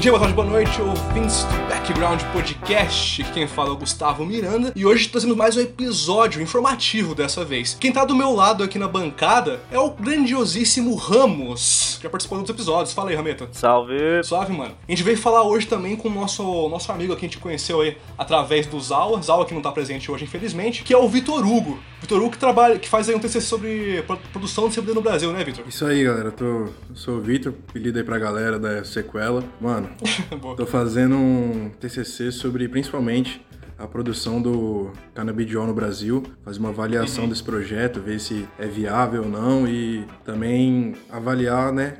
dia, boa tarde, boa noite, ouvintes do Background Podcast. Quem fala é o Gustavo Miranda e hoje trazemos mais um episódio informativo dessa vez. Quem tá do meu lado aqui na bancada é o grandiosíssimo Ramos, que já participou dos episódios. Fala aí, Rameta. Salve! Suave, mano. A gente veio falar hoje também com o nosso, nosso amigo que a gente conheceu aí através do Zawa, Zawa que não tá presente hoje, infelizmente, que é o Vitor Hugo. Vitor Hugo que trabalha, que faz aí um TCC sobre produção de CBD no Brasil, né, Vitor? Isso aí, galera. Eu, tô, eu sou o Vitor, apelido aí pra galera da sequela. Mano, tô fazendo um TCC sobre principalmente a produção do canabidiol no Brasil, fazer uma avaliação Uhum. desse projeto, ver se é viável ou não e também avaliar, né,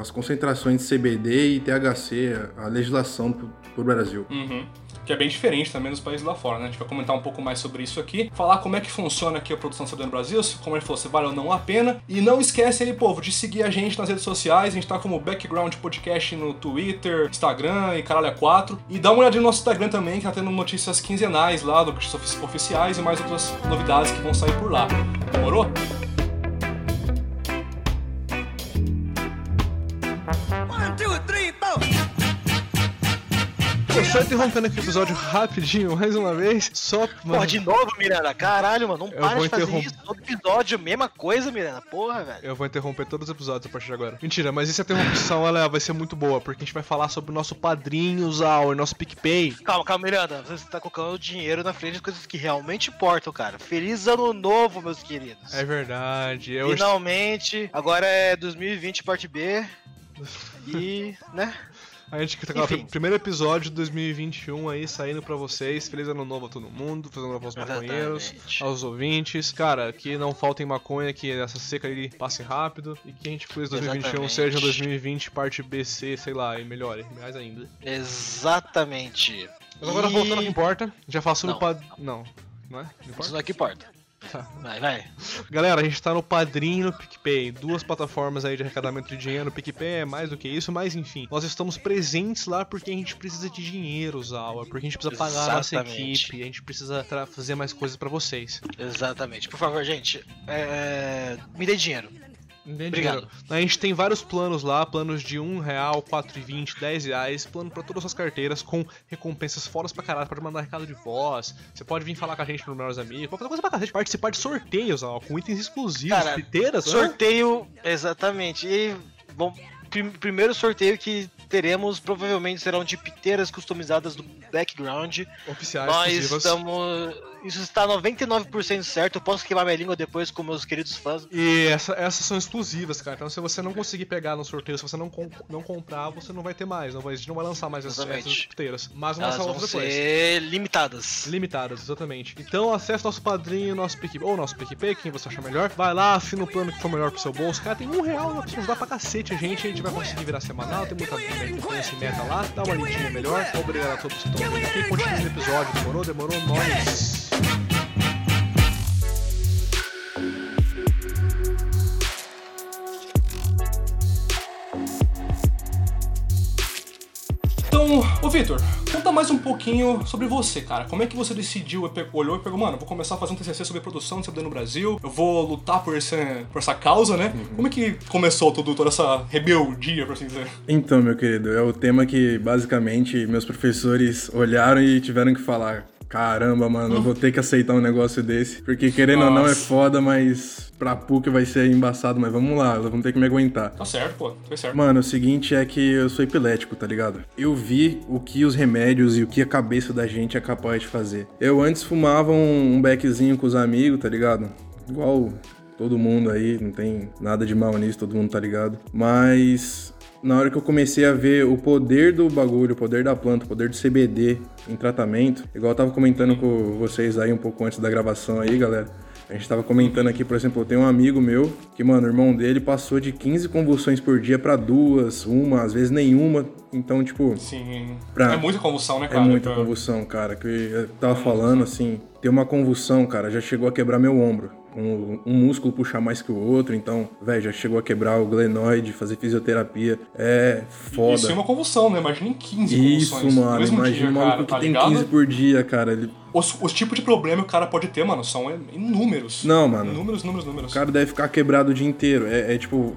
as concentrações de CBD e THC, a legislação pro, Brasil. Uhum. Que é bem diferente também dos países lá fora, né? A gente vai comentar um pouco mais sobre isso aqui. Falar como é que funciona aqui a produção CBD no Brasil, se- como ele falou, se vale ou não a pena. E não esquece aí, povo, de seguir a gente nas redes sociais. A gente tá como Background Podcast no Twitter, Instagram e caralho é 4. E dá uma olhadinha no nosso Instagram também, que tá tendo notícias quinzenais lá, ofici- oficiais e mais outras novidades que vão sair por lá. Demorou? Só interrompendo aqui o episódio rapidinho, mais uma vez, só... Porra, de novo, Miranda? Caralho, mano, não Eu para de fazer isso. Todo episódio, mesma coisa, Miranda. Porra, velho. Eu vou interromper todos os episódios a partir de agora. Mentira, mas essa interrupção ela vai ser muito boa, porque a gente vai falar sobre o nosso padrinho Zal, nosso PicPay. Calma, calma, Miranda. Você tá colocando dinheiro na frente das coisas que realmente importam, cara. Feliz ano novo, meus queridos. É verdade. Eu... Finalmente, agora é 2020 parte B. E, né? A gente que tá o primeiro episódio de 2021 aí saindo pra vocês. Feliz ano novo a todo mundo, feliz ano novo aos maconheiros, aos ouvintes. Cara, que não faltem maconha, que essa seca aí passe rápido e que a gente feliz 2021 Exatamente. seja 2020 parte BC, sei lá, e melhore, mais ainda. Exatamente. Mas agora E- voltando ao que importa, já faço Não. pad... Não, não é? Não Isso importa? não é que importa. Vai, vai. Galera, a gente tá no Padrinho e no PicPay, duas plataformas aí de arrecadamento de dinheiro. O PicPay é mais do que isso, mas enfim, nós estamos presentes lá porque a gente precisa de dinheiro, Zawa, porque a gente precisa pagar a nossa equipe, a gente precisa fazer mais coisas pra vocês. Exatamente. Por favor, gente, é... me dê dinheiro. Entende? Obrigado. A gente tem vários planos lá, planos de um real, 4,20, 10 reais, plano pra todas as carteiras com recompensas foras pra caralho, pode mandar recado de voz, você pode vir falar com a gente nos melhores amigos, pode fazer coisa pra cacete, participar de sorteios, ó, com itens exclusivos, Cara, piteiras, hã? Sorteio, exatamente. E bom, prim- primeiro sorteio que teremos provavelmente serão de piteiras customizadas do background. oficiais, Nós exclusivas. estamos. Isso está 99% certo. Eu posso queimar minha língua depois com meus queridos fãs. E essa- essas são exclusivas, cara. Então se você não conseguir pegar no sorteio, se você não, não comprar, você não vai ter mais. Não vai, a gente não vai lançar mais essas, essas piteiras. Mas Elas lançar vão outras depois. ser limitadas. Limitadas, exatamente. Então acesse nosso padrinho, nosso PicPay, ou nosso PicPay, quem você achar melhor. Vai lá, assina o plano que for melhor pro seu bolso. Cara, tem um real, dá pra ajudar pra cacete a gente. A gente vai conseguir virar semanal, tem muita tem esse meta lá. Dá uma lidinha melhor. Obrigado a todos que estão aqui. Continue no episódio. Demorou? Demorou? Nós. Vitor, conta mais um pouquinho sobre você, cara. Como é que você decidiu, olhou e pegou, mano, vou começar a fazer um TCC sobre produção de CBD no Brasil, eu vou lutar por, esse, por essa causa, né? Como é que começou tudo, toda essa rebeldia, por assim dizer? Então, meu querido, é o tema que basicamente meus professores olharam e tiveram que falar. Caramba, mano, eu vou ter que aceitar um negócio desse. Porque querendo ou não é Nossa. foda, mas pra PUC vai ser embaçado. Mas vamos lá, vamos ter que me aguentar. Tá certo, pô, foi certo. Mano, o seguinte é que eu sou epilético, tá ligado? Eu vi o que os remédios e o que a cabeça da gente é capaz de fazer. Eu antes fumava um, um beckzinho com os amigos, tá ligado? Igual todo mundo aí, não tem nada de mal nisso, todo mundo tá ligado. Mas na hora que eu comecei a ver o poder do bagulho, o poder da planta, o poder do CBD em tratamento, igual eu tava comentando com vocês aí um pouco antes da gravação aí, galera. A gente tava comentando aqui, por exemplo, eu tenho um amigo meu que, mano, o irmão dele passou de 15 convulsões por dia pra duas, uma, às vezes nenhuma. Então, tipo, Sim. Pra- É muita convulsão, né, é cara? muita Então, convulsão, cara. Que eu tava falando assim, ter uma convulsão, cara, já chegou a quebrar meu ombro. Um, um músculo puxar mais que o outro. Então, velho, já chegou a quebrar o glenoide, fazer fisioterapia. É foda. Isso é uma convulsão, né? Imagina em 15 Isso, convulsões. mano. Imagina um maluco que tá tem ligado? 15 por dia, cara. Ele... Os, os tipos de problema que o cara pode ter, mano, são inúmeros. Não, mano. Inúmeros, inúmeros, inúmeros. O cara deve ficar quebrado o dia inteiro. É, é tipo,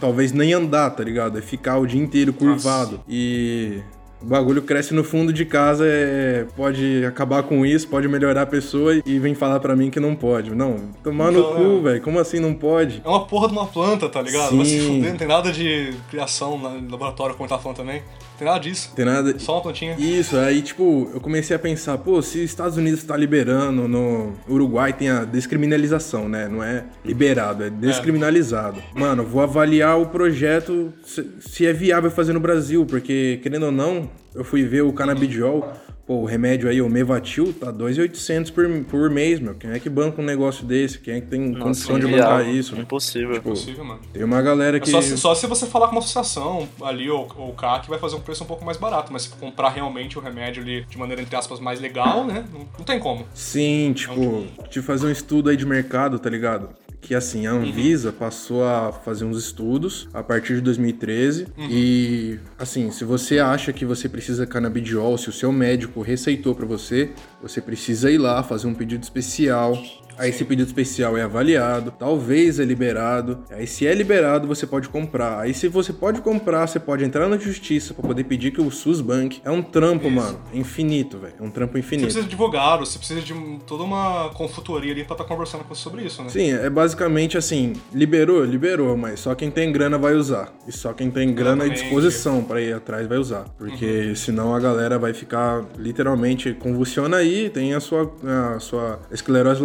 talvez nem andar, tá ligado? É ficar o dia inteiro curvado. E. O bagulho cresce no fundo de casa, é, pode acabar com isso, pode melhorar a pessoa e vem falar pra mim que não pode. Não, tomar Então, no cu, é. velho. Como assim não pode? É uma porra de uma planta, tá ligado? Vai se Sim. fuder, não tem nada de criação no laboratório, como ele tá falando também. Tem nada disso. Tem nada. Só uma plantinha. Isso, aí tipo, eu comecei a pensar, pô, se os Estados Unidos tá liberando, no Uruguai tem a descriminalização, né? Não é liberado, é descriminalizado. Mano, eu vou avaliar o projeto se, se é viável fazer no Brasil, porque querendo ou não, eu fui ver o canabidiol, pô, o remédio aí, o Mevatil, tá 2.800 por, por mês, meu. Quem é que banca um negócio desse? Quem é que tem Nossa, condição de inviável, bancar isso? né? Impossível. Tipo, Possível, mano. tem uma galera É que... só, se- só se você falar com uma associação ali, ou, ou cá, que vai fazer um preço um pouco mais barato. Mas se comprar realmente o remédio ali de maneira, entre aspas, mais legal, né? Não, não tem como. Sim, tipo, de fazer um estudo aí de mercado, tá ligado? Que assim, a Anvisa passou a fazer uns estudos a partir de 2013 e assim, se você acha que você precisa de canabidiol, se o seu médico receitou pra você, você precisa ir lá fazer um pedido especial. Aí esse pedido especial é avaliado, talvez é liberado. Aí se é liberado, você pode comprar. Aí se você pode comprar, você pode entrar na justiça pra poder pedir que o SUS banque. É um trampo, mano, infinito, velho. É um trampo Você infinito. precisa de advogado, você precisa de toda uma consultoria ali pra estar conversando com você sobre isso, né? Sim, é basicamente assim, liberou, liberou, mas só quem tem grana vai usar. E só quem tem grana e disposição pra ir atrás vai usar. Porque Uhum. senão a galera vai ficar literalmente convulsiona aí, tem a sua, a sua esclerose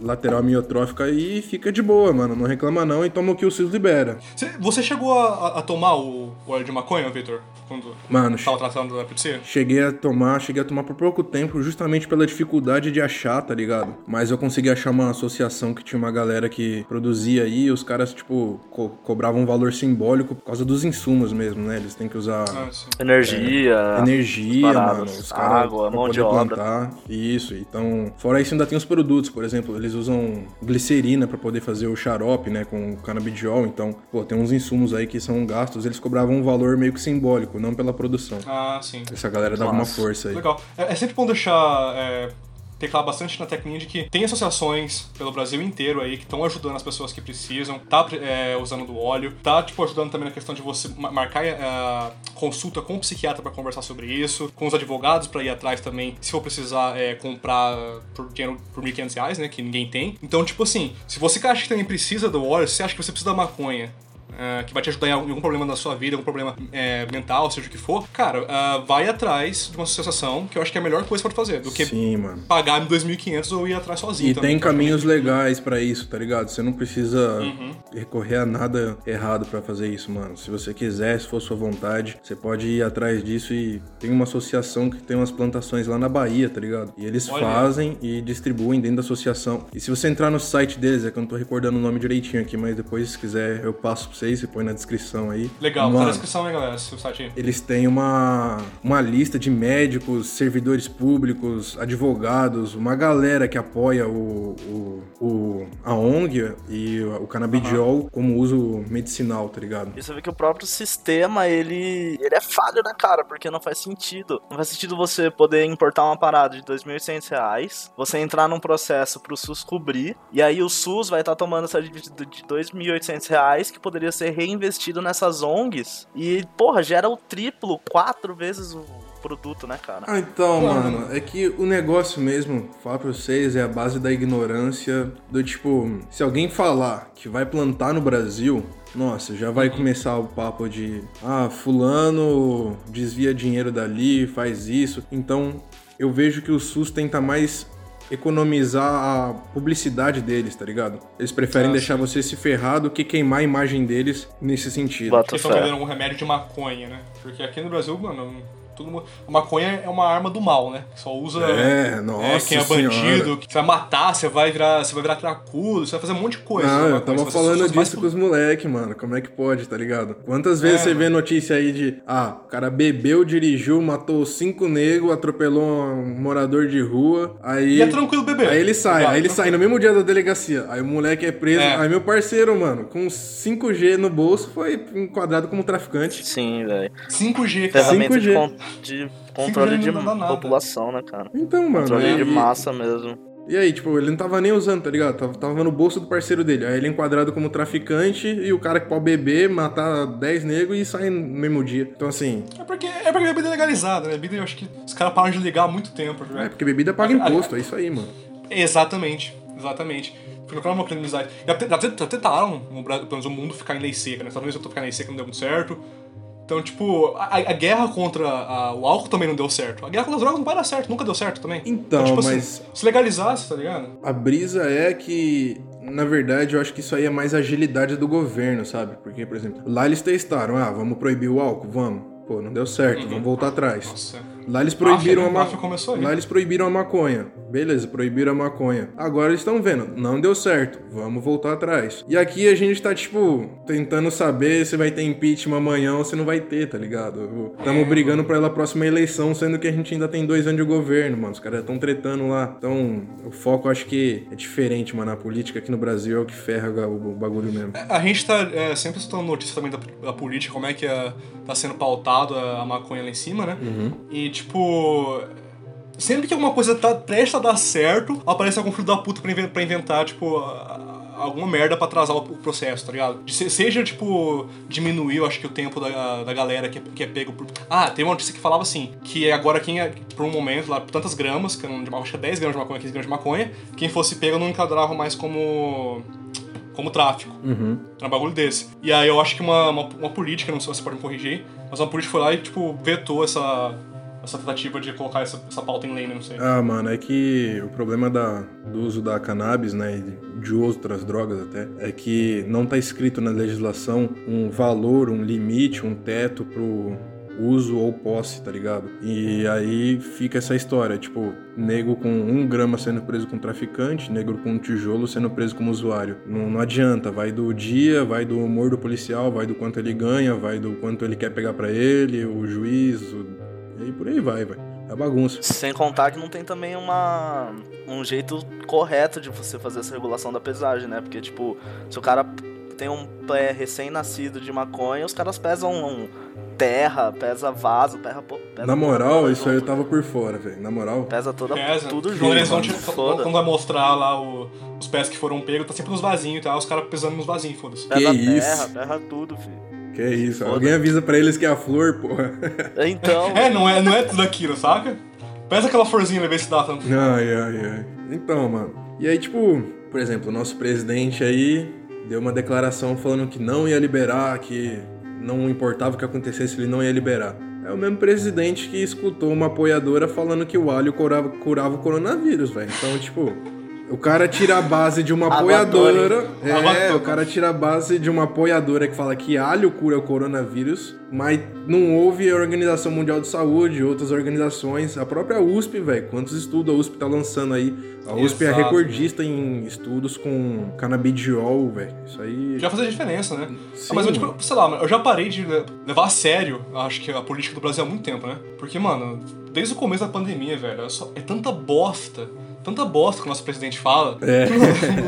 lateral amiotrófica e fica de boa, mano. Não reclama não e toma o que o SUS libera. Você, você chegou a, a- tomar o, o óleo de maconha, Victor? Quando Mano, tava tratando da epilepsia? Cheguei a tomar, cheguei a tomar por pouco tempo, justamente pela dificuldade de achar, tá ligado? Mas eu consegui achar uma associação que tinha uma galera que produzia aí, e os caras, tipo, co- cobravam um valor simbólico por causa dos insumos mesmo, né? Eles têm que usar Ah. Energia. energia, paradas, mano. Os caras água, pra mão de obra. plantar. Isso, então. Fora isso, ainda tem os produtos, por exemplo, eles usam glicerina pra poder fazer o xarope, né? Com canabidiol. Então, pô, tem uns insumos aí que são gastos, eles cobravam um valor meio que simbólico, não pela produção. Ah, sim. Essa galera dava uma força aí. Legal. É, é sempre bom deixar. É, teclar bastante na teclinha de que tem associações pelo Brasil inteiro aí que estão ajudando as pessoas que precisam, tá é, usando do óleo, tá tipo ajudando também na questão de você ma- marcar é, consulta com o psiquiatra pra conversar sobre isso, com os advogados pra ir atrás também, se for precisar é, comprar por dinheiro por 1.500 reais, né, que ninguém tem. Então, tipo assim, se você acha que também precisa do óleo, se acha que você precisa da maconha, é, que vai te ajudar em algum problema da sua vida, algum problema é, mental, seja o que for, cara, ah, vai atrás de uma associação que eu acho que é a melhor coisa que pode fazer, do que Sim, mano. pagar 2.500 ou ir atrás sozinho. E também, tem caminhos legais pra isso, tá ligado? Você não precisa Uhum. recorrer a nada errado pra fazer isso, mano. Se você quiser, se for sua vontade, você pode ir atrás disso e tem uma associação que tem umas plantações lá na Bahia, tá ligado? E eles Olha. fazem e distribuem dentro da associação. E se você entrar no site deles, é que eu não tô recordando o nome direitinho aqui, mas depois, se quiser, eu passo pra vocês e põe na descrição aí. Legal, tá Mano, na descrição aí, galera, se o site aí. eles têm uma, uma lista de médicos, servidores públicos, advogados, uma galera que apoia o, o, o- a ONG e o canabidiol como uso medicinal, tá ligado? E você vê que o próprio sistema, ele, ele é falho, né, cara? Porque não faz sentido. Não faz sentido você poder importar uma parada de 2.800 reais, você entrar num processo pro SUS cobrir, e aí o SUS vai estar tomando essa dívida de 2.800 reais que poderia ser reinvestido nessas ONGs. E, porra, gera o triplo, quatro vezes o produto, né, cara? Ah, então, mano, é que o negócio mesmo, falar pra vocês, é a base da ignorância do tipo, se alguém falar que vai plantar no Brasil, nossa, já vai começar o papo de, ah, fulano desvia dinheiro dali, faz isso. Então, eu vejo que o SUS tenta mais economizar a publicidade deles, tá ligado? Eles preferem Ah, deixar você se ferrar do que queimar a imagem deles nesse sentido. Que estão vendendo um remédio de maconha, né? Porque aqui no Brasil, mano, Todo mundo... A maconha é uma arma do mal, né? Só usa É, nossa é, quem é bandido, senhora. que você vai matar, você vai virar, você vai virar cracudo, você vai fazer um monte de coisa. Não, a eu tava falando disso com os moleque, mano. Como é que pode, tá ligado? Quantas vezes É, você vê mano. notícia aí de, ah, o cara bebeu, dirigiu, matou cinco negros, atropelou um morador de rua, aí... E é tranquilo beber. Aí ele sai, Claro, aí ele tranquilo. sai no mesmo dia da delegacia. Aí o moleque é preso. É. Aí meu parceiro, mano, com 5G no bolso, foi enquadrado como traficante. Sim, velho. 5G, cara. Ferramenta de, 5G. De controle de população, né, cara? Então, mano. Controle aí- de massa mesmo. E aí, tipo, ele não tava nem usando, tá ligado? Tava, tava no bolso do parceiro dele. Aí ele é enquadrado como traficante e o cara que pode beber, matar 10 negros e sai no mesmo dia. Então, assim, É porque, é porque bebida é legalizada, né? Bebida eu acho que os caras param de ligar há muito tempo, é velho. porque bebida paga imposto, é isso aí, mano. Exatamente, exatamente. Porque não é uma criminalidade. Já, já, já tentaram, no Brasil, pelo menos o mundo, ficar em lei seca, né? Estados Unidos tentou ficar em lei seca, não deu muito certo. Então, tipo, a, a guerra contra a- o álcool também não deu certo. A guerra contra as drogas não vai dar certo, nunca deu certo também. Então, tipo mas- assim, se legalizasse, tá ligado? A brisa é que, na verdade, eu acho que isso aí é mais agilidade do governo, sabe? Porque, por exemplo, lá eles testaram, ah, vamos proibir o álcool? Vamos. Pô, não deu certo, vamos voltar atrás. Nossa. Lá eles proibiram a né? ma... Máfia começou aí. Lá eles proibiram a maconha. Beleza, proibiram a maconha. Agora eles estão vendo, não deu certo. Vamos voltar atrás. E aqui a gente tá, tipo, tentando saber se vai ter impeachment amanhã ou se não vai ter, tá ligado? Estamos brigando pela próxima eleição, sendo que a gente ainda tem dois anos de governo, mano. Os caras estão tretando lá. Então, o foco acho que é diferente, mano. A política aqui no Brasil é o que ferra o bagulho mesmo. A gente tá é, sempre escutando notícias também da, da política, como é que é, tá sendo pautado a, a maconha lá em cima, né? E, tipo... Sempre que alguma coisa tá prestes a dar certo, aparece algum filho da puta pra inven- pra inventar, tipo... Alguma merda pra atrasar o processo, tá ligado? Se- seja, tipo, diminuir, eu acho que o tempo da, da galera que é, que é pego por. Ah, tem uma notícia que falava assim: que agora quem é, por um momento, lá, por tantas gramas, que eu não acho que é 10 gramas de maconha, 15 gramas de maconha, quem fosse pego não enquadrava mais como como tráfico. Uhum. Era um bagulho desse. E aí eu acho que uma, uma, uma política, não sei se você pode me corrigir, mas uma política foi lá e, tipo, vetou essa, essa tentativa de colocar essa, essa pauta em lei, né? Não sei. Ah, mano, é que o problema da, do uso da cannabis, né, e de outras drogas até, é que não tá escrito na legislação um valor, um limite, um teto pro uso ou posse, tá ligado? E aí fica essa história, tipo, nego com um grama sendo preso como traficante, negro com um tijolo sendo preso como usuário. Não, não adianta, vai do dia, vai do humor do policial, vai do quanto ele ganha, vai do quanto ele quer pegar pra ele, o juiz, o... e aí por aí vai, vai. É bagunça. Sem contar que não tem também uma um jeito correto de você fazer essa regulação da pesagem, né? Porque, tipo, se o cara tem um pé recém-nascido de maconha, os caras pesam um terra, pesa vaso, pesa, po- pesa Na moral, isso aí eu tava por fora, velho. Na moral. Pesa toda, Pesa. tudo junto. eles vão, Foda. quando vai mostrar lá o- os pés que foram pegos, tá sempre nos vasinhos tal, os caras pesando nos vasinhos, foda-se. Pesa Que terra, isso? terra tudo, filho. Que isso, Foda. alguém avisa pra eles que é a flor, porra. Então, É, não é, não é tudo aquilo, saca? Pesa aquela florzinha pra ver se dá tanto. Ai, ai, ai. Então, mano. E aí, tipo, por exemplo, o nosso presidente aí deu uma declaração falando que não ia liberar, que não importava o que acontecesse, ele não ia liberar. É o mesmo presidente que escutou uma apoiadora falando que o alho curava, curava o coronavírus, velho. Então, tipo, o cara tira a base de uma apoiadora. É, o cara tira a base de uma apoiadora que fala que alho cura o coronavírus, mas não houve a Organização Mundial de Saúde, outras organizações, a própria USP, velho. Quantos estudos a USP tá lançando aí? A USP é Exato. recordista em estudos com canabidiol, velho. Isso aí. Já faz a diferença, né? Sim, Ah, mas eu, tipo, sei lá, eu já parei de le- levar a sério, acho que a política do Brasil há muito tempo, né? Porque, mano, desde o começo da pandemia, velho, é, só- é tanta bosta, tanta bosta que o nosso presidente fala. É.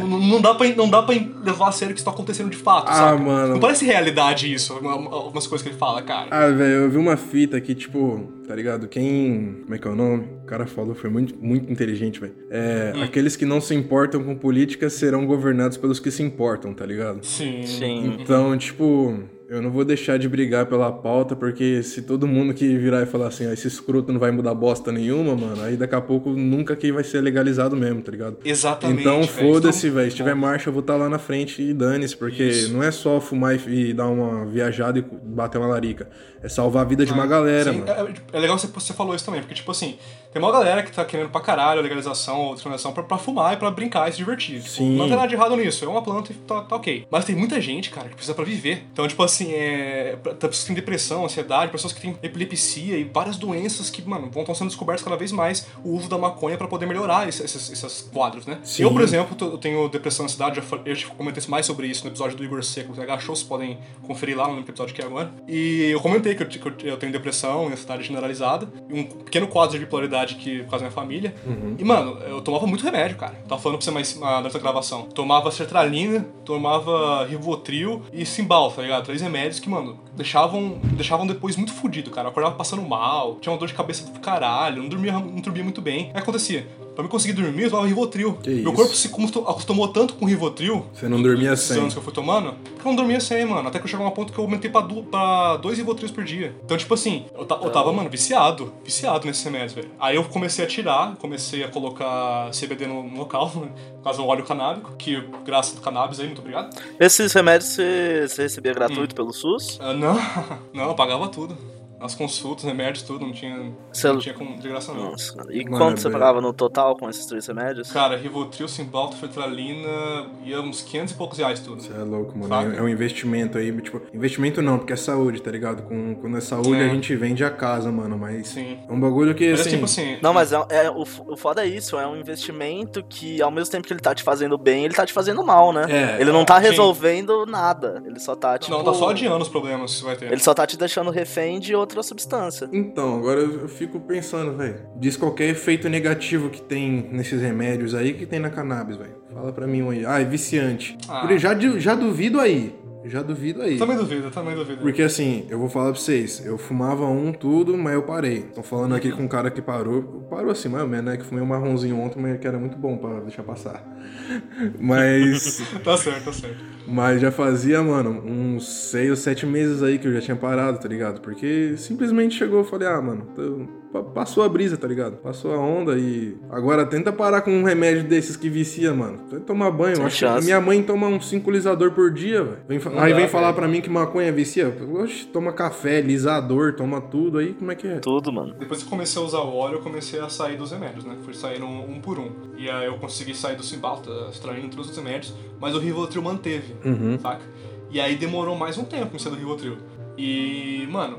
Não, dá pra, não dá pra levar a sério que isso tá acontecendo de fato, Ah, sabe? mano. Não parece realidade isso, alguma- algumas coisas que ele fala, cara. Ah, velho, eu vi uma fita aqui, tipo, tá ligado? Quem. Como é que é o nome? O cara falou, foi muito, muito inteligente, velho. É. Hum. Aqueles que não se importam com política serão governados pelos que se importam, tá ligado? Sim. sim. Então, tipo, eu não vou deixar de brigar pela pauta, porque se todo mundo que virar e falar assim, ah, esse escroto não vai mudar bosta nenhuma, mano, aí daqui a pouco nunca que vai ser legalizado mesmo, tá ligado? Exatamente. Então foda-se, Então, velho. Se tiver marcha, eu vou estar lá na frente e dane-se, porque Isso. não é só fumar e, e dar uma viajada e bater uma larica. É salvar a vida de uma galera, Sim, mano. é, é legal você, você falou isso também, porque, tipo assim, Tem uma galera que tá querendo pra caralho a legalização ou descriminalização pra, pra fumar e pra brincar e se divertir. Tipo, Sim. não tem nada de errado nisso, é uma planta e tá, tá ok. Mas tem muita gente, cara, que precisa pra viver. Então, tipo assim, é. pra- Pessoas que têm depressão, ansiedade, pessoas que têm epilepsia e várias doenças que, mano, vão sendo descobertas cada vez mais o uso da maconha pra poder melhorar esses, esses, esses quadros, né? Sim. Eu, por exemplo, eu tenho depressão e ansiedade, eu já comentei mais sobre isso no episódio do Igor Seco, TH Show, vocês podem conferir lá no episódio que é agora. E eu comentei que eu, que eu- tenho depressão e ansiedade generalizada, e um pequeno quadro de bipolaridade que, por causa da minha família. E, mano, eu tomava muito remédio, cara. Tava falando pra você mais ah, nessa gravação. Tomava sertralina, tomava Rivotril e Cimbal, tá ligado? Três remédios que, mano, deixavam, deixavam depois muito fudido, cara. Eu acordava passando mal, tinha uma dor de cabeça do caralho, não dormia, não dormia muito bem. O que acontecia? Pra me conseguir dormir, eu tomava Rivotril. Que Meu isso? corpo se acostum- acostumou tanto com Rivotril Você não dormia sem. anos que eu fui tomando, que eu não dormia sem, mano. Até que eu chegou a um ponto que eu aumentei pra, du pra dois Rivotrios por dia. Então, tipo assim, eu, ta- eu tava, mano, viciado. Viciado nesses remédios, velho. Aí eu comecei a tirar, comecei a colocar CBD no, no local, né, por causa do óleo canábico, que graças ao cannabis aí, muito obrigado. Esses remédios você, você recebia gratuito Hum. pelo SUS? Ah, não, não, eu pagava tudo. As consultas, remédios, tudo, não tinha, Você- não tinha com de graça, não. Nossa, e Mano, quanto você é- pagava no total com esses três remédios? Cara, Rivotril, Cymbalta, Fertralina, ia uns 500 e poucos reais tudo. Você é louco, mano. Saca? É, é um investimento aí, tipo, investimento não, porque é saúde, tá ligado? Com, quando é saúde É. a gente vende a casa, mano, mas Sim. é um bagulho que, Mas é assim, tipo assim... Não, mas é, é- o, o foda é isso, é um investimento que ao mesmo tempo que ele tá te fazendo bem, ele tá te fazendo mal, né? É, ele não tá sim. resolvendo nada. Ele só tá, tipo. Não, tá só adiando os problemas que você vai ter. Ele só tá te deixando refém de outra substância. Então, agora eu fico pensando, velho. Diz qualquer efeito negativo que tem nesses remédios aí que tem na cannabis, velho. Fala pra mim um aí. Ah, é viciante. Ah. Já, já duvido aí. Já duvido aí. Também duvido, também duvido. Porque assim, eu vou falar pra vocês, eu fumava um tudo, mas eu parei. Tô falando aqui com um cara que parou. Parou assim, mais ou menos, né? Que fumei um marronzinho ontem, mas que era muito bom pra deixar passar. Mas. Tá certo, tá certo. Mas já fazia, mano, uns seis ou sete meses aí que eu já tinha parado, tá ligado? Porque simplesmente chegou e falei, ah, mano, tô- pa- passou a brisa, tá ligado? Passou a onda e. Agora tenta parar com um remédio desses que vicia, mano. Tenta tomar banho. Acho que minha mãe toma um cinco lisador por dia, velho. Vem Não Aí dá, vem falar pra mim que maconha vicia. Oxe, toma café, lisador, toma tudo aí, como é que é? Tudo, mano. Depois que comecei a usar o óleo, eu comecei a sair dos remédios, né? Fui saindo um, um por um. E aí eu consegui sair do Cymbalta, extraindo todos os remédios, mas o Rivotril manteve, Uhum. saca? E aí demorou mais um tempo eu sair do Rivotril. E, mano,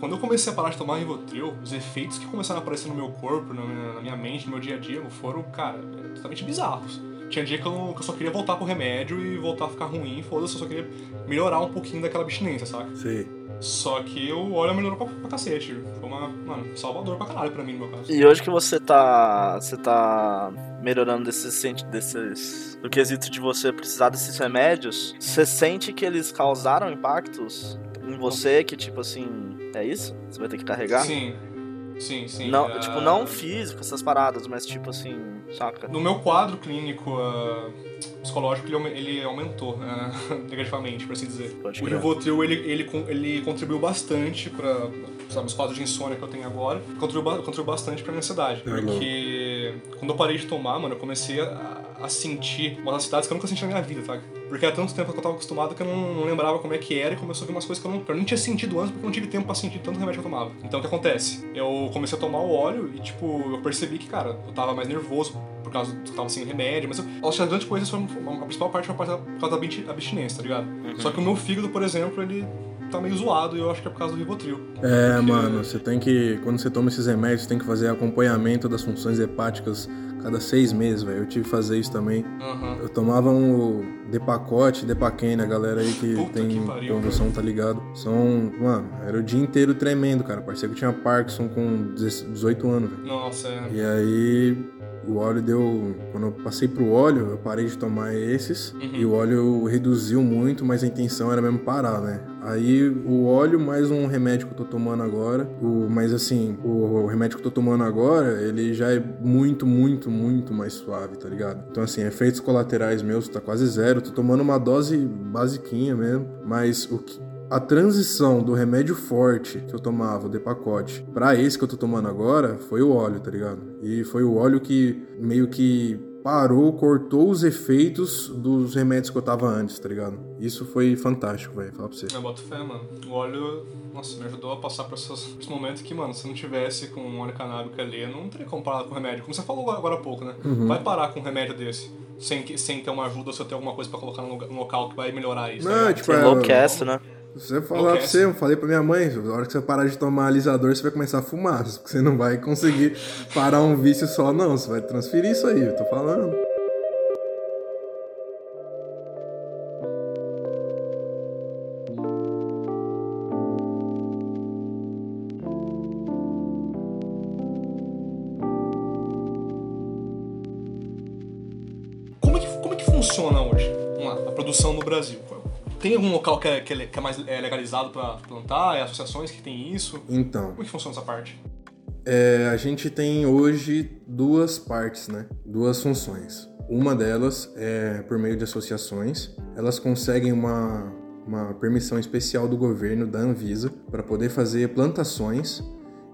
quando eu comecei a parar de tomar Rivotril, os efeitos que começaram a aparecer no meu corpo, na minha, na minha mente, no meu dia a dia, foram, cara, totalmente bizarros. Tinha dia que eu, não- que eu só queria voltar pro remédio e voltar a ficar ruim, foda-se, eu só queria melhorar um pouquinho daquela abstinência, saca? Sei. Só que o óleo melhorou pra, pra cacete. Foi uma, mano, salvador pra caralho pra mim, no meu caso. E hoje que você tá. Você tá melhorando desses, desses. Do quesito de você precisar desses remédios, você sente que eles causaram impactos em você que, tipo assim, é isso? Você vai ter que carregar? Sim, sim, sim. Não, Ah, tipo, não físico, essas paradas, mas tipo assim, saca? No meu quadro clínico ah, psicológico, ele, ele aumentou ah, negativamente, por assim dizer. O. Rivotril, ele, ele, ele contribuiu bastante pra, sabe, os quadros de insônia que eu tenho agora, contribuiu, contribuiu bastante pra minha ansiedade. É, Porque quando eu parei de tomar, mano, eu comecei a, a sentir umas ansiedades que eu nunca senti na minha vida, sabe? Porque há tanto tempo que eu tava acostumado que eu não, não lembrava como é que era e começou a ver umas coisas que eu, não, eu nem tinha sentido antes porque eu não tive tempo pra sentir tanto remédio que eu tomava. Então o que acontece? Eu comecei a tomar o óleo e, tipo, eu percebi que, cara, eu tava mais nervoso por causa do que eu tava sem remédio, mas eu, que as grandes coisas foram. A principal parte foi por causa da absti- abstinência, tá ligado? Só que o meu fígado, por exemplo, ele tá meio zoado e eu acho que é por causa do Rivotril. É, Porque- mano, você tem que. Quando você toma esses remédios, você tem que fazer acompanhamento das funções hepáticas cada seis meses, velho. Eu tive que fazer isso também. Aham. Eu tomava um Depacote, Depaquene, a galera aí que Puta tem que pariu, convulsão, tá ligado? São, mano, era o dia inteiro tremendo, cara. Parecia que eu tinha Parkinson com 18 anos, velho. Nossa, é. E aí o óleo deu. Quando eu passei pro óleo, eu parei de tomar esses. Uhum. E o óleo reduziu muito, mas a intenção era mesmo parar, né? Aí o óleo mais um remédio que eu tô tomando agora. O, mas assim, o, o remédio que eu tô tomando agora, ele já é muito, muito, muito mais suave, tá ligado? Então, assim, efeitos colaterais meus tá quase zero. Tô tomando uma dose basiquinha mesmo. Mas o que. A transição do remédio forte que eu tomava, o de pacote, pra esse que eu tô tomando agora, foi o óleo, tá ligado? E foi o óleo que meio que parou, cortou os efeitos dos remédios que eu tava antes, tá ligado? Isso foi fantástico, velho. Falar pra você. Eu boto fé, mano. O óleo, nossa, me ajudou a passar por esses, por esse momento que, mano, se não tivesse com um óleo canábico ali, não teria como parar com remédio. Como você falou agora há pouco, né? Vai parar com um remédio desse. Sem, sem ter uma ajuda, se ter alguma coisa pra colocar no, local que vai melhorar isso. tá Não, ligado? tipo, é, enlouquece, né? Se eu falar pra você, eu falei pra minha mãe, na hora que você parar de tomar alisador, você vai começar a fumar. Porque você não vai conseguir parar um vício só, não. Você vai transferir isso aí, eu tô falando. Algum local que é, que é é mais é legalizado pra plantar? É associações que tem isso? Então, Como é que funciona essa parte? é, a gente tem hoje duas partes, né? Duas funções. Uma delas é por meio de associações. Elas conseguem uma, uma permissão especial do governo, da Anvisa, para poder fazer plantações.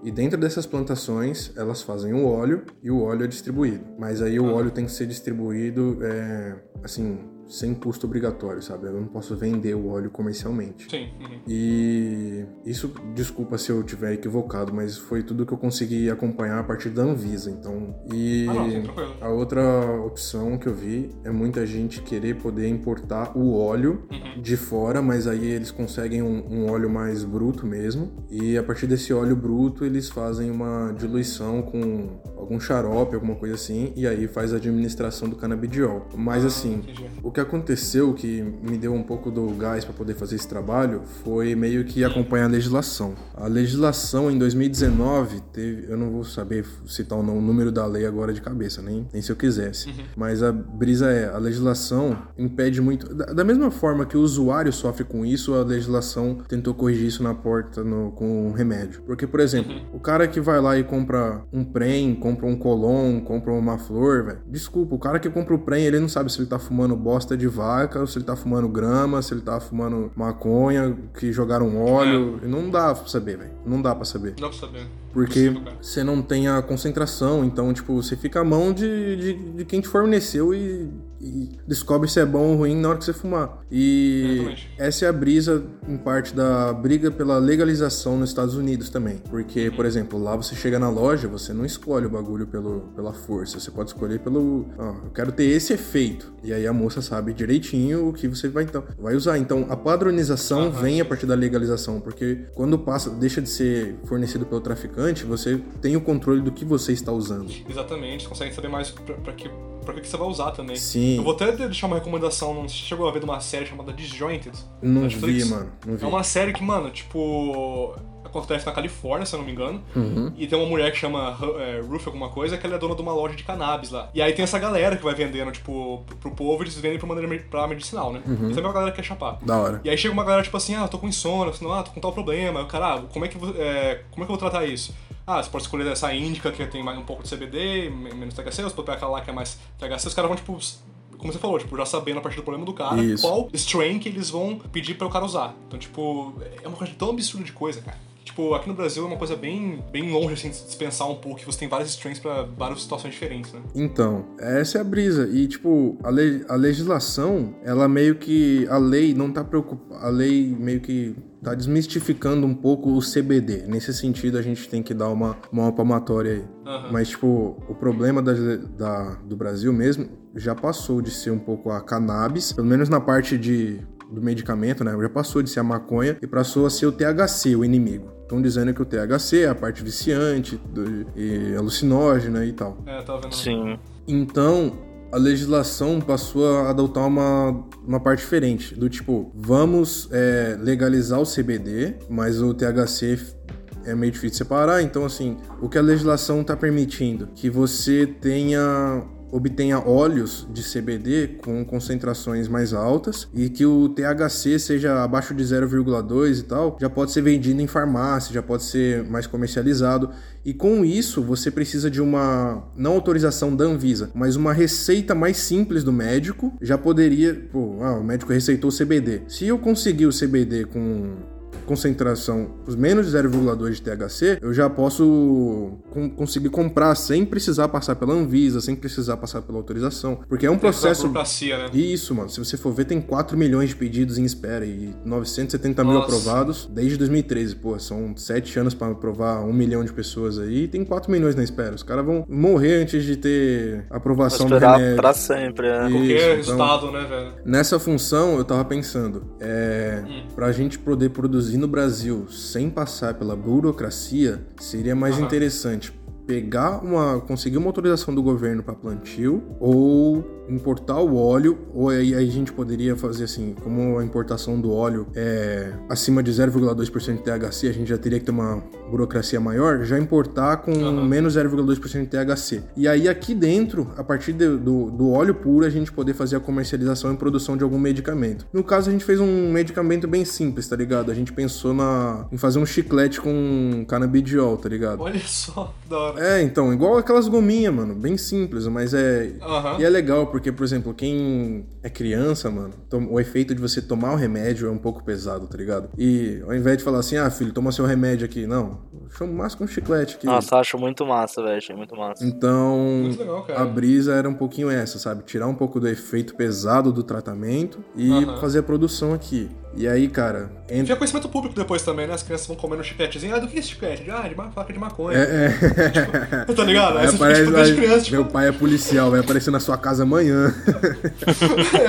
E dentro dessas plantações, elas fazem o óleo e o óleo é distribuído. Mas aí o óleo tem que ser distribuído, é, assim, sem custo obrigatório, sabe? Eu não posso vender o óleo comercialmente. Sim. uhum. E isso, desculpa se eu tiver equivocado, mas foi tudo que eu consegui acompanhar a partir da Anvisa, então. E Ah, não, a outra opção que eu vi é muita gente querer poder importar o óleo Uhum. de fora, mas aí eles conseguem um, um óleo mais bruto mesmo. E a partir desse óleo bruto, eles fazem uma diluição com algum xarope, alguma coisa assim, e aí faz a administração do canabidiol. Mas assim, entendi. o que aconteceu que me deu um pouco do gás para poder fazer esse trabalho foi meio que acompanhar a legislação. A legislação em 2019 teve, eu não vou saber citar o número da lei agora de cabeça, nem, nem se eu quisesse. Mas a brisa é, a legislação impede muito. Da, da mesma forma que o usuário sofre com isso, a legislação tentou corrigir isso na porta no- com um remédio. Porque, por exemplo, o cara que vai lá e compra um Prem, compra um Colon, compra uma flor, velho. Desculpa, o cara que compra o Prem, ele não sabe se ele tá fumando bosta de vaca, ou se ele tá fumando grama, se ele tá fumando maconha, que jogaram óleo. Não dá pra saber, velho. Não dá pra saber. Não dá pra saber. Porque você não tem a concentração, então, tipo, você fica à mão de, de, de quem te forneceu e, e descobre se é bom ou ruim na hora que você fumar. E Exatamente. essa é a brisa, em parte, da briga pela legalização nos Estados Unidos também. Porque, Uhum. por exemplo, lá você chega na loja, você não escolhe o bagulho pelo, pela força, você pode escolher pelo. Ó, eu quero ter esse efeito. E aí a moça sabe direitinho o que você vai, então, vai usar. Então, a padronização Aham, vem a partir da legalização, porque quando passa, deixa de ser fornecido pelo traficante, você tem o controle do que você está usando. Exatamente, você consegue saber mais pra, pra que, pra que que você vai usar também. Sim. Eu vou até deixar uma recomendação, não chegou a ver de uma série chamada Disjointed. Não vi, mano. Não vi. É uma série que, mano, tipo. Acontece na Califórnia, se eu não me engano. Uhum. E tem uma mulher que chama é, Ruth alguma coisa, que ela é dona de uma loja de cannabis lá. E aí tem essa galera que vai vendendo, tipo, pro- povo, eles vendem pra maneira pra medicinal, né? Uhum. E também uma galera que quer chapar. Da hora. E aí chega uma galera, tipo assim, ah, eu tô com insônia, senão, ah, tô com tal problema. O cara, ah, como é, que, eu vou- é, como é que eu vou tratar isso? Ah, você pode escolher essa índica que tem mais um pouco de CBD, me- menos THC, ou você pode pegar aquela lá que é mais THC. Os caras vão, tipo, como você falou, tipo, já sabendo a partir do problema do cara, Isso. qual strain que eles vão pedir para o cara usar. Então, tipo, é uma coisa tão absurda de coisa, cara. Tipo, aqui no Brasil é uma coisa bem, bem longe, assim, de se pensar um pouco, que você tem vários strains pra várias situações diferentes, né? Então, essa é a brisa. E, tipo, a, le- a legislação, ela meio que. A lei não tá preocupada. A lei meio que tá desmistificando um pouco o CBD. Nesse sentido, a gente tem que dar uma, uma palmatória aí. Aham. Mas, tipo, o problema da, da- do Brasil mesmo já passou de ser um pouco a cannabis, pelo menos na parte de, do medicamento, né? Já passou de ser a maconha e passou a ser o THC, o inimigo. Estão dizendo que o THC é a parte viciante do- e alucinógena e tal. É, tava vendo. Sim. Então, a legislação passou a adotar uma, uma parte diferente, do tipo, vamos é, legalizar o CBD, mas o THC é meio difícil de separar, então assim, o que a legislação está permitindo? Que você tenha obtenha óleos de CBD com concentrações mais altas e que o THC seja abaixo de 0,2 e tal, já pode ser vendido em farmácia, já pode ser mais comercializado. E com isso, você precisa de uma não autorização da Anvisa, mas uma receita mais simples do médico. Já poderia, pô, ah, o médico receitou CBD. Se eu conseguir o CBD com concentração, os menos de 0,2 de THC, eu já posso com, conseguir comprar sem precisar passar pela Anvisa, sem precisar passar pela autorização. Porque é um processo. Burocracia, né? Isso, mano. Se você for ver, tem 4 milhões de pedidos em espera e 970 mil Nossa. aprovados desde 2013. Pô, são 7 anos pra aprovar 1 milhão de pessoas aí e tem 4 milhões na espera. Os caras vão morrer antes de ter aprovação do remédio. pra sempre, né? E- Qualquer Isso, então- resultado, né, velho? Nessa função, eu tava pensando, é, pra gente poder produzir no Brasil sem passar pela burocracia, seria mais Aham. interessante pegar uma, conseguir uma autorização do governo para plantio ou importar o óleo, ou aí aí a gente poderia fazer assim, como a importação do óleo é acima de 0,2% de THC, a gente já teria que ter uma burocracia maior, já importar com Aham. menos 0,2% de THC. E aí aqui dentro, a partir de- do, do óleo puro, a gente poder fazer a comercialização e produção de algum medicamento. No caso, a gente fez um medicamento bem simples, tá ligado? A gente pensou na, em fazer um chiclete com canabidiol, tá ligado? Olha só, da hora. É, então, igual aquelas gominhas, mano, bem simples, mas é. Aham. E é legal, porque, por exemplo, quem é criança, mano, o efeito de você tomar o remédio é um pouco pesado, tá ligado? E ao invés de falar assim, ah, filho, toma seu remédio aqui, não, chama mais com um chiclete aqui. Nossa, acho muito massa, velho. Achei muito massa. Então, Muito legal, a brisa era um pouquinho essa, sabe? Tirar um pouco do efeito pesado do tratamento e Aham. fazer a produção aqui. E aí, cara, entra. Tinha conhecimento público depois também, né? As crianças vão comendo um chicletezinho. Ah, do que é esse chiclete? Ah, de ma- faca de maconha. É, é. Tá ligado? Aí Aí você fica, aparece tipo, criança, tipo, meu pai é policial, vai aparecer na sua casa amanhã.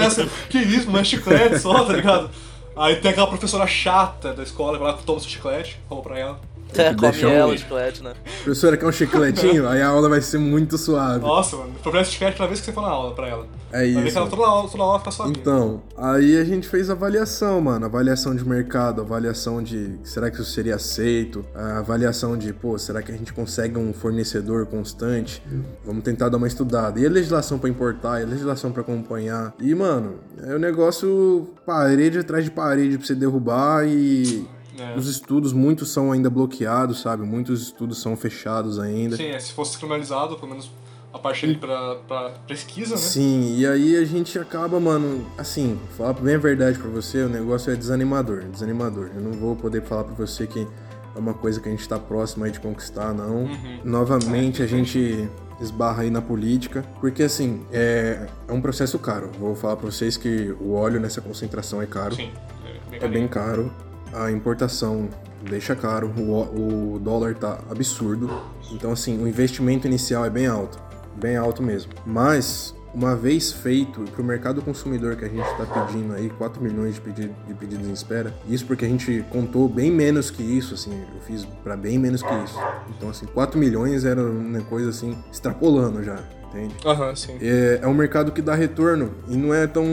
essa, que isso, mas é chiclete só, tá ligado? Aí tem aquela professora chata da escola, vai lá, toma seu chiclete, rouba pra ela. É, come ela, chiclete, né? Professora, quer um chicletinho? Aí a aula vai ser muito suave. Nossa, mano, o é esse chiclete toda vez que você for na aula pra ela. É Vai ver isso. que ela toda aula, toda aula fica sozinha. Então, aí a gente fez avaliação, mano. Avaliação de mercado, avaliação de será que isso seria aceito, a avaliação de, pô, será que a gente consegue um fornecedor constante? Vamos tentar dar uma estudada. E a legislação pra importar, e a legislação pra acompanhar. E, mano, é o negócio parede atrás de parede pra você derrubar e. É. Os estudos, muitos são ainda bloqueados, sabe? Muitos estudos são fechados ainda. Sim, é, se fosse criminalizado, pelo menos a parte ali pra, pra pesquisa, né? Sim, e aí a gente acaba, mano, assim, falar bem a verdade pra você, o negócio é desanimador, desanimador. Eu não vou poder falar pra você que é uma coisa que a gente tá próximo aí de conquistar, não. Uhum. Novamente a gente esbarra aí na política, porque assim, é, é um processo caro. Vou falar pra vocês que o óleo nessa concentração é caro. Sim, é bem É bem caro. A importação deixa caro, o, o dólar tá absurdo. Então, assim, o investimento inicial é bem alto. Bem alto mesmo. Mas, uma vez feito, pro mercado consumidor que a gente tá pedindo aí, 4 milhões de, de pedidos em espera, isso porque a gente contou bem menos que isso, assim, eu fiz pra bem menos que isso. Então, assim, 4 milhões era uma coisa assim, extrapolando já. Entende? Aham, sim. É, é um mercado que dá retorno e não é tão,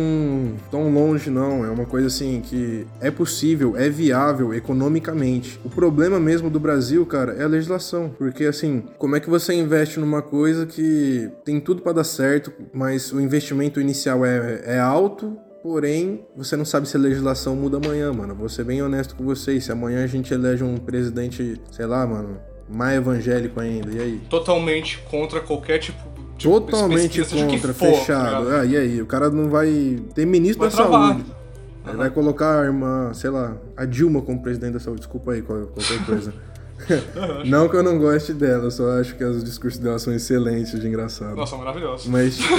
tão longe, não. É uma coisa assim que é possível, é viável economicamente. O problema mesmo do Brasil, cara, é a legislação. Porque assim, como é que você investe numa coisa que tem tudo pra dar certo, mas o investimento inicial é, é alto, Porém, você não sabe se a legislação muda amanhã, mano. Vou ser bem honesto com vocês. Se amanhã a gente elege um presidente, sei lá, mano, mais evangélico ainda, e aí? Totalmente contra qualquer tipo Totalmente pesquisa, seja o que contra, for, tá fechado. ah, e aí? O cara não vai. Tem ministro Vai da travar. saúde. Ele vai colocar a irmã, sei lá, a Dilma como presidente da saúde. Desculpa aí qual- qualquer coisa. não que eu não goste dela, eu só acho que os discursos dela são excelentes de engraçado. Nossa, maravilhoso. Mas, tipo,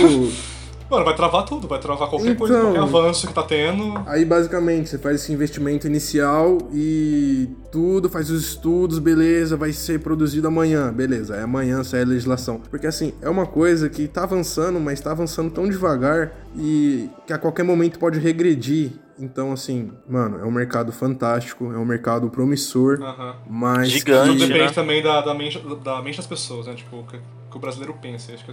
Mano, vai travar tudo, vai travar qualquer coisa, Então- qualquer avanço que tá tendo. aí basicamente você faz esse investimento inicial e tudo, faz os estudos, beleza, vai ser produzido amanhã, beleza, aí amanhã sai a legislação. Porque assim, é uma coisa que tá avançando, mas tá avançando tão devagar e que a qualquer momento pode regredir. Então, assim, mano, é um mercado fantástico, é um mercado promissor, Aham. mas. Gigante. Tudo depende né? também da, da, mente, da mente das pessoas, né? Tipo, o que, que o brasileiro pensa. Acho que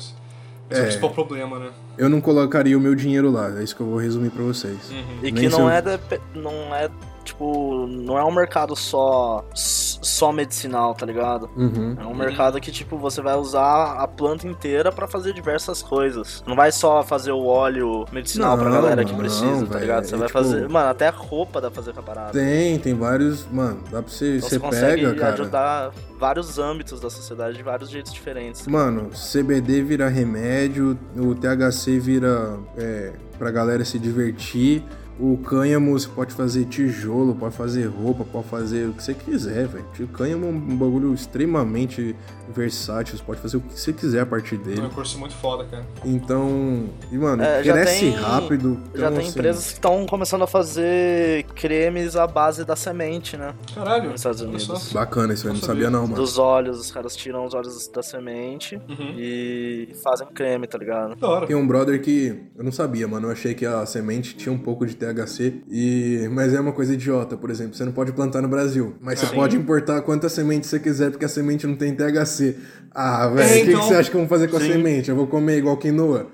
esse, é. o É. principal problema, né? Eu não colocaria o meu dinheiro lá, é isso que eu vou resumir pra vocês. Uhum. E Nem que não eu- é, depe- não é, tipo, não é um mercado só, só medicinal, tá ligado? Uhum. É um mercado que, tipo, você vai usar a planta inteira pra fazer diversas coisas. Não vai só fazer o óleo medicinal pra Não, galera que não, precisa, tá velho. ligado? Você É, vai tipo- fazer. Mano, até roupa dá pra fazer com a parada. Tem, tem vários. Mano, dá pra você. Então Você você consegue pega, cara. ajudar vários âmbitos da sociedade de vários jeitos diferentes. Mano, CBD vira remédio, o THC vira é, pra galera se divertir, O cânhamo você pode fazer tijolo, pode fazer roupa, pode fazer o que você quiser, velho. O cânhamo é um bagulho extremamente versátil, você pode fazer o que você quiser a partir É dele. um curso muito foda, cara. Então, e mano, É, já cresce tem- rápido. Já então, tem assim, empresas que estão começando a fazer cremes à base da semente, né? Caralho. Nos Estados Unidos. Bacana isso aí, não Não sabia não, mano. Dos óleos, os caras tiram os óleos da semente Uhum. e fazem creme, tá ligado? Da hora. Tem um brother que eu não sabia, mano. Eu achei que a semente tinha um pouco de THC e mas é uma coisa idiota, por exemplo, você não pode plantar no Brasil, mas você Sim. pode importar quantas sementes você quiser porque a semente não tem THC. Ah, velho, É, o que, que então- você acha que eu vou fazer com a Sim. semente? Eu vou comer igual quinoa?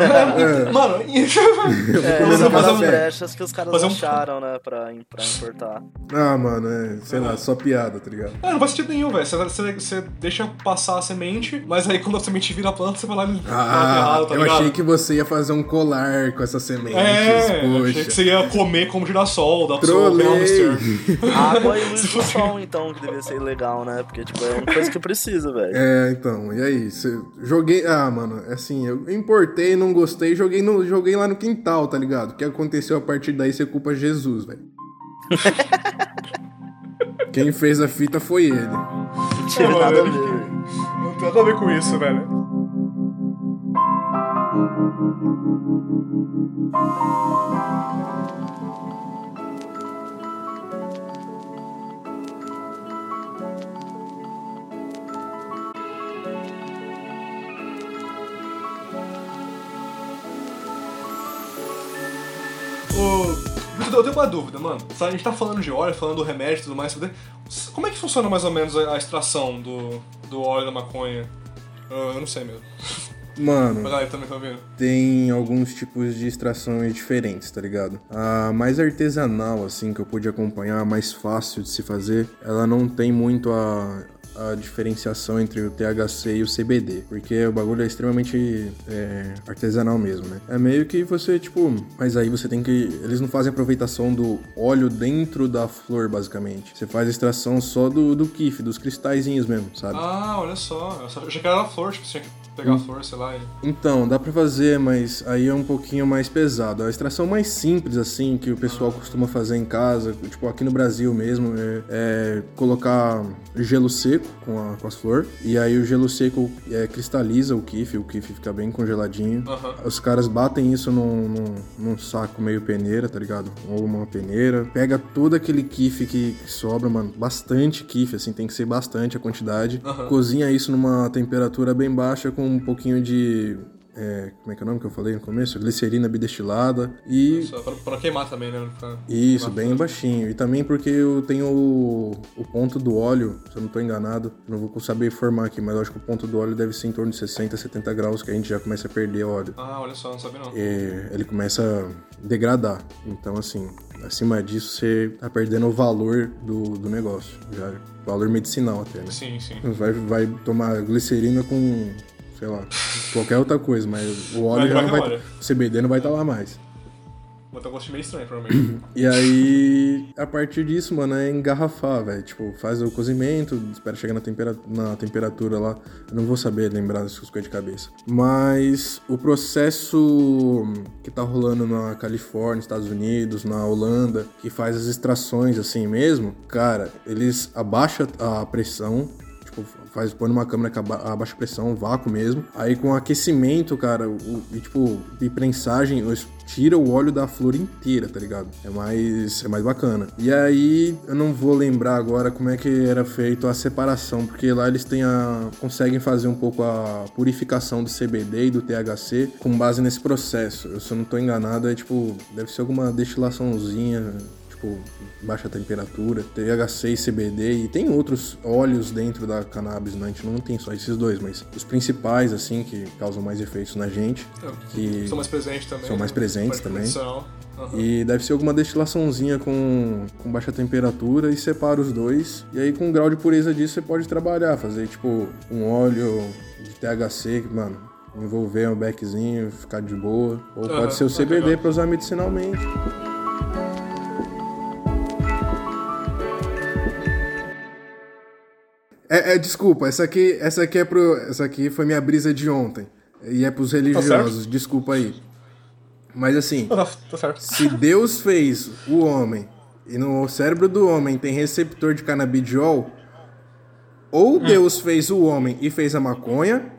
É, Mano, É, Vamos essa fazer das um- brechas que os caras fazer um- acharam, né, pra, pra importar. Ah, mano, é, sei lá, só piada, tá ligado? É, não faz sentido nenhum, velho. Você, você- você deixa passar a semente, mas aí quando a semente vira planta, você vai lá e Ah, errado, tá eu ligado? achei que você ia fazer um colar com essas sementes. É, eu poxa. achei que você ia comer como girassol, Trolei. hamster. Água e luz do sol, então, que devia ser ilegal, né? Porque, tipo, é uma coisa que precisa, velho. É, então, e aí? Cê, joguei. Ah, mano, é assim, eu importei, não gostei, joguei, no, joguei lá no quintal, tá ligado? O que aconteceu a partir daí, você culpa Jesus, velho. Quem fez a fita foi ele. Não tive nada a ver. Não tem nada a ver com isso, velho. Eu tenho uma dúvida, mano. A gente tá falando de óleo, falando do remédio e tudo mais. Como é que funciona mais ou menos a extração do, do óleo da maconha? Eu, eu não sei mesmo. Mano, tá tem alguns tipos de extrações diferentes, tá ligado? A mais artesanal, assim, que eu pude acompanhar, a mais fácil de se fazer, ela não tem muito a, a diferenciação entre o THC e o CBD, porque o bagulho é extremamente é, artesanal mesmo, né? É meio que você, tipo, mas aí você tem que. Eles não fazem aproveitação do óleo dentro da flor, basicamente. Você faz a extração só do, do kiff, dos cristalzinhos mesmo, sabe? Ah, olha só. Eu achei que era flor, tipo, que pegar a flor, sei lá. E... Então, dá pra fazer, mas aí é um pouquinho mais pesado. A extração mais simples, assim, que o pessoal costuma fazer em casa, tipo aqui no Brasil mesmo, é, é colocar gelo seco com, a- com as flores. E aí o gelo seco é, cristaliza o kiff, o kiff fica bem congeladinho. Aham. Os caras batem isso num, num, num saco meio peneira, tá ligado? Ou uma peneira. Pega todo aquele kiff que, que sobra, mano. Bastante kiff, assim, tem que ser bastante a quantidade. Aham. Cozinha isso numa temperatura bem baixa com um pouquinho de. é, como é que é o nome que eu falei no começo? Glicerina bidestilada. E. Só pra, pra queimar também, né? Ficar- Isso, queimar bem baixinho. E também porque eu tenho o, o ponto do óleo, se eu não tô enganado, não vou saber informar aqui, mas eu acho que o ponto do óleo deve ser em torno de 60, 70 graus, que a gente já começa a perder óleo. Ah, olha só, não sabia não. É, ele começa a degradar. Então, assim, acima disso, você tá perdendo o valor do, do negócio. Já, valor medicinal até, né? Sim, sim. Vai, vai tomar glicerina com, sei lá, qualquer outra coisa, mas o óleo já não vai. óleo. O CBD não vai estar lá mais. Vou ter um gosto meio estranho, provavelmente. E aí, a partir disso, mano, é engarrafar, velho. Tipo, faz o cozimento, espera chegar na, tempera na temperatura lá. Eu não vou saber lembrar dessas coisas de cabeça. Mas o processo que tá rolando na Califórnia, Estados Unidos, na Holanda, que faz as extrações assim mesmo, cara, eles abaixam a pressão faz, põe numa câmera a pressão, vácuo mesmo. Aí com aquecimento, cara, o, e tipo, de prensagem, tira o óleo da flor inteira, tá ligado? É mais, é mais bacana. E aí, eu não vou lembrar agora como é que era feito a separação, porque lá eles têm a, conseguem fazer um pouco a purificação do CBD e do THC com base nesse processo. Eu, se eu não tô enganado, é tipo, deve ser alguma destilaçãozinha tipo, baixa temperatura, THC e CBD, e tem outros óleos dentro da cannabis, né? A gente não tem só esses dois, mas os principais, assim, que causam mais efeitos na gente, que São mais presentes também. São mais né? presentes também. Aham. e deve ser alguma destilaçãozinha com, com baixa temperatura e separa os dois. E aí, com o grau de pureza disso, você pode trabalhar, fazer tipo um óleo de THC, que, mano, envolver um beckzinho, ficar de boa. Ou Aham, pode ser o CBD legal. pra usar medicinalmente. É, é, desculpa, essa aqui, essa aqui é pro. Essa aqui foi minha brisa de ontem. E é pros religiosos, desculpa aí. Mas assim, Tá, tá se Deus fez o homem e no cérebro do homem tem receptor de canabidiol, ou Deus fez o homem e fez a maconha,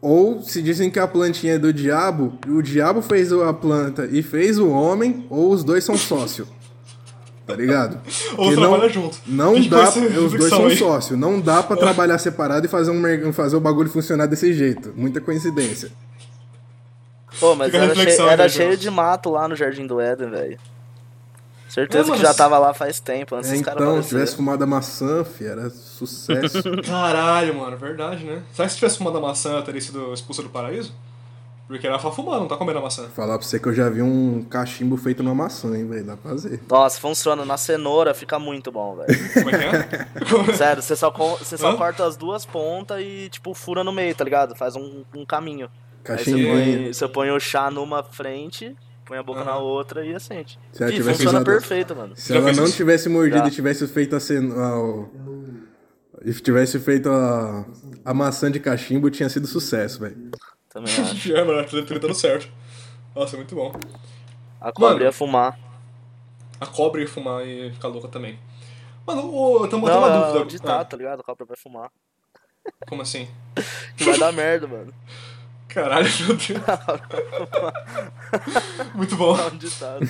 ou se dizem que a plantinha é do diabo, o diabo fez a planta e fez o homem, ou os dois são sócio. Tá ligado? Ou trabalha junto. Não dá, os dois são aí. sócios. Não dá pra trabalhar separado e fazer, um, fazer o bagulho funcionar desse jeito. Muita coincidência. Pô, mas Fica era, reflexão cheio, era né, cheio de mato lá no Jardim do Éden, velho. Certeza É, mano, que já tava lá faz tempo, antes É, dos caras então, se tivesse fumado a maçã, fi, era sucesso. Caralho, mano, verdade, né? Será que se tivesse fumado a maçã, teria sido expulso do paraíso? Porque ela tá fumando, não tá comendo a maçã. Falar pra você que eu já vi um cachimbo feito numa maçã, hein, velho. Dá pra fazer. Nossa, funciona. Na cenoura fica muito bom, velho. Como é que é? Sério, você só, você só Hã? corta as duas pontas e, tipo, fura no meio, tá ligado? Faz um, um caminho. Aí você Cachimbo. põe, você põe o chá numa frente, põe a boca na outra e acende. Se ela Ih, tivesse funciona usado- perfeito, mano. Se ela não tivesse mordido Já. e tivesse feito a cen... a- o- e tivesse feito a... a maçã de cachimbo, tinha sido sucesso, velho. Também acho. é, mano, tá tá dando certo. Nossa, muito bom. A cobra Mano. ia fumar. A cobra ia fumar e ficar louca também. Mano, eu tenho uma, Não, uma é dúvida. o ditado, tá ligado? A cobra vai fumar. Ah, como assim? Vai dar merda, mano. Caralho, meu Deus. muito bom. É um ditado.